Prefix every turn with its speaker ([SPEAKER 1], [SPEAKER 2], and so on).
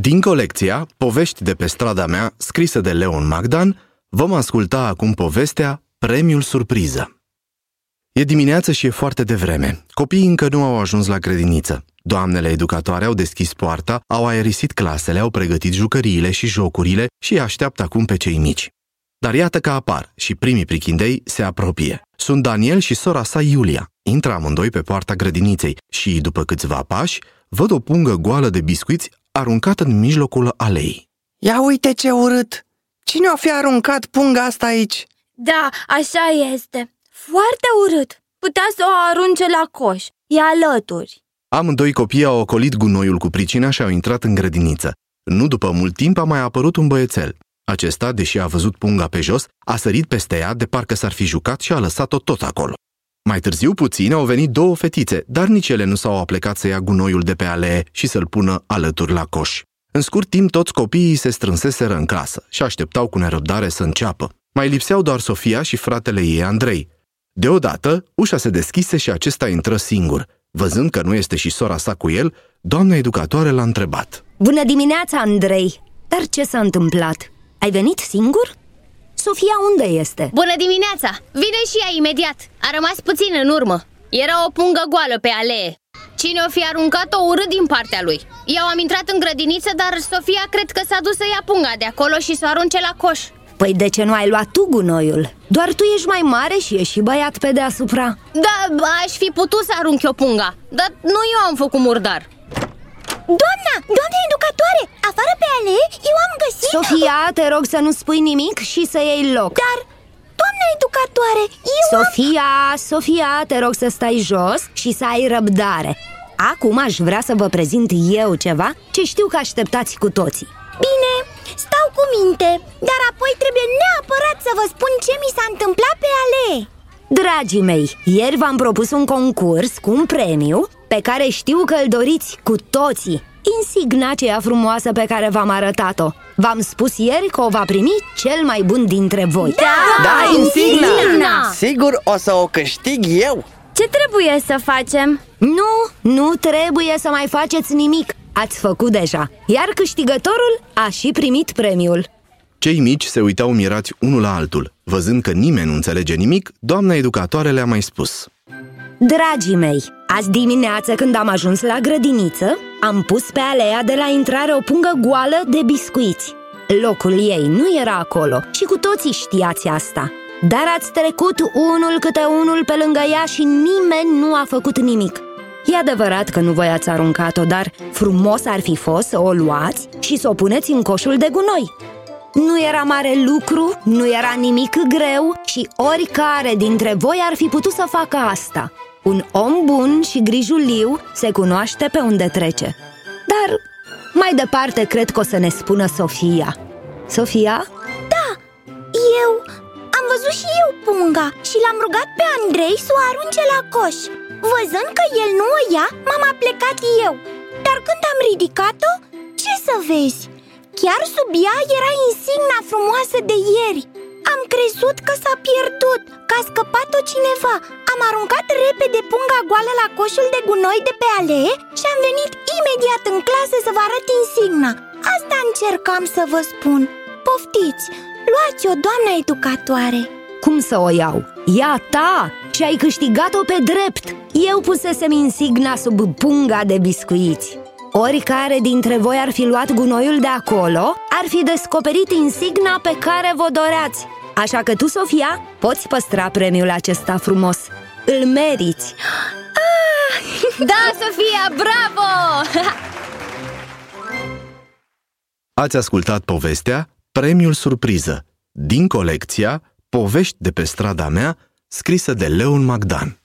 [SPEAKER 1] Din colecția Povești de pe strada mea, scrisă de Leon Magdan, vom asculta acum povestea Premiul Surpriză. E dimineață și e foarte devreme. Copiii încă nu au ajuns la grădiniță. Doamnele educatoare au deschis poarta, au aerisit clasele, au pregătit jucăriile și jocurile și așteaptă acum pe cei mici. Dar iată că apar și primii prichindei se apropie. Sunt Daniel și sora sa Iulia. Intră amândoi pe poarta grădiniței și, după câțiva pași, văd o pungă goală de biscuiți aruncată în mijlocul alei.
[SPEAKER 2] Ia uite ce urât! Cine o fi aruncat punga asta aici?
[SPEAKER 3] Da, așa este. Foarte urât. Putea să o arunce la coș. E alături.
[SPEAKER 1] Amândoi copii au ocolit gunoiul cu pricina și au intrat în grădiniță. Nu după mult timp a mai apărut un băiețel. Acesta, deși a văzut punga pe jos, a sărit peste ea de parcă s-ar fi jucat și a lăsat-o tot acolo. Mai târziu puțin au venit două fetițe, dar nici ele nu s-au aplicat să ia gunoiul de pe alee și să-l pună alături la coș. În scurt timp, toți copiii se strânseseră în clasă și așteptau cu nerăbdare să înceapă. Mai lipseau doar Sofia și fratele ei, Andrei. Deodată, ușa se deschise și acesta intră singur. Văzând că nu este și sora sa cu el, doamna educatoare l-a întrebat.
[SPEAKER 4] Bună dimineața, Andrei! Dar ce s-a întâmplat? Ai venit singur? Sofia unde este?
[SPEAKER 5] Bună dimineața! Vine și ea imediat. A rămas puțin în urmă. Era o pungă goală pe alee. Cine o fi aruncat-o urât din partea lui? Eu am intrat în grădiniță, dar Sofia cred că s-a dus să ia punga de acolo și să o arunce la coș.
[SPEAKER 4] Păi de ce nu ai luat tu gunoiul? Doar tu ești mai mare și e și băiat pe deasupra
[SPEAKER 5] Da, aș fi putut să arunc eu punga, dar nu eu am făcut murdar
[SPEAKER 6] Doamna, doamna educatoare, afară pe alee eu am găsit
[SPEAKER 4] Sofia, te rog să nu spui nimic și să iei loc.
[SPEAKER 6] Dar, doamna educatoare, eu
[SPEAKER 4] Sofia, Sofia, te rog să stai jos și să ai răbdare. Acum aș vrea să vă prezint eu ceva ce știu că așteptați cu toții.
[SPEAKER 6] Bine, stau cu minte, dar apoi trebuie neapărat să vă spun ce mi s-a întâmplat pe alee
[SPEAKER 4] Dragii mei, ieri v-am propus un concurs cu un premiu pe care știu că îl doriți cu toții Insigna aceea frumoasă pe care v-am arătat-o V-am spus ieri că o va primi cel mai bun dintre voi
[SPEAKER 2] Da, da insigna! insigna! Sigur o să o câștig eu!
[SPEAKER 3] Ce trebuie să facem?
[SPEAKER 4] Nu, nu trebuie să mai faceți nimic Ați făcut deja Iar câștigătorul a și primit premiul
[SPEAKER 1] Cei mici se uitau mirați unul la altul. Văzând că nimeni nu înțelege nimic, doamna educatoare le-a mai spus.
[SPEAKER 4] Dragii mei, azi dimineață când am ajuns la grădiniță, am pus pe alea de la intrare o pungă goală de biscuiți. Locul ei nu era acolo și cu toții știați asta. Dar ați trecut unul câte unul pe lângă ea și nimeni nu a făcut nimic. E adevărat că nu voi ați aruncat-o, dar frumos ar fi fost să o luați și să o puneți în coșul de gunoi. Nu era mare lucru, nu era nimic greu și oricare dintre voi ar fi putut să facă asta. Un om bun și grijuliu se cunoaște pe unde trece. Dar mai departe cred că o să ne spună Sofia. Sofia?
[SPEAKER 6] Da, eu am văzut și eu punga și l-am rugat pe Andrei să o arunce la coș. Văzând că el nu o ia, m-am aplecat eu Dar când am ridicat-o, ce să vezi? Chiar sub ea era insigna frumoasă de ieri Am crezut că s-a pierdut, că a scăpat-o cineva. Am aruncat repede punga goală la coșul de gunoi de pe alee Și am venit imediat în clasă să vă arăt insigna Asta încercam să vă spun. Poftiți, luați-o, doamna educatoare.
[SPEAKER 4] Cum să o iau? E a ta și ai câștigat-o pe drept. Eu pusesem insigna sub punga de biscuiți. Oricare dintre voi ar fi luat gunoiul de acolo Ar fi descoperit insigna pe care vă doreați Așa că tu, Sofia, poți păstra premiul acesta frumos. Îl meriți.
[SPEAKER 5] Da, Sofia, bravo!
[SPEAKER 1] Ați ascultat povestea Premiul Surpriză din colecția Povești de pe strada mea scrisă de Leon Magdan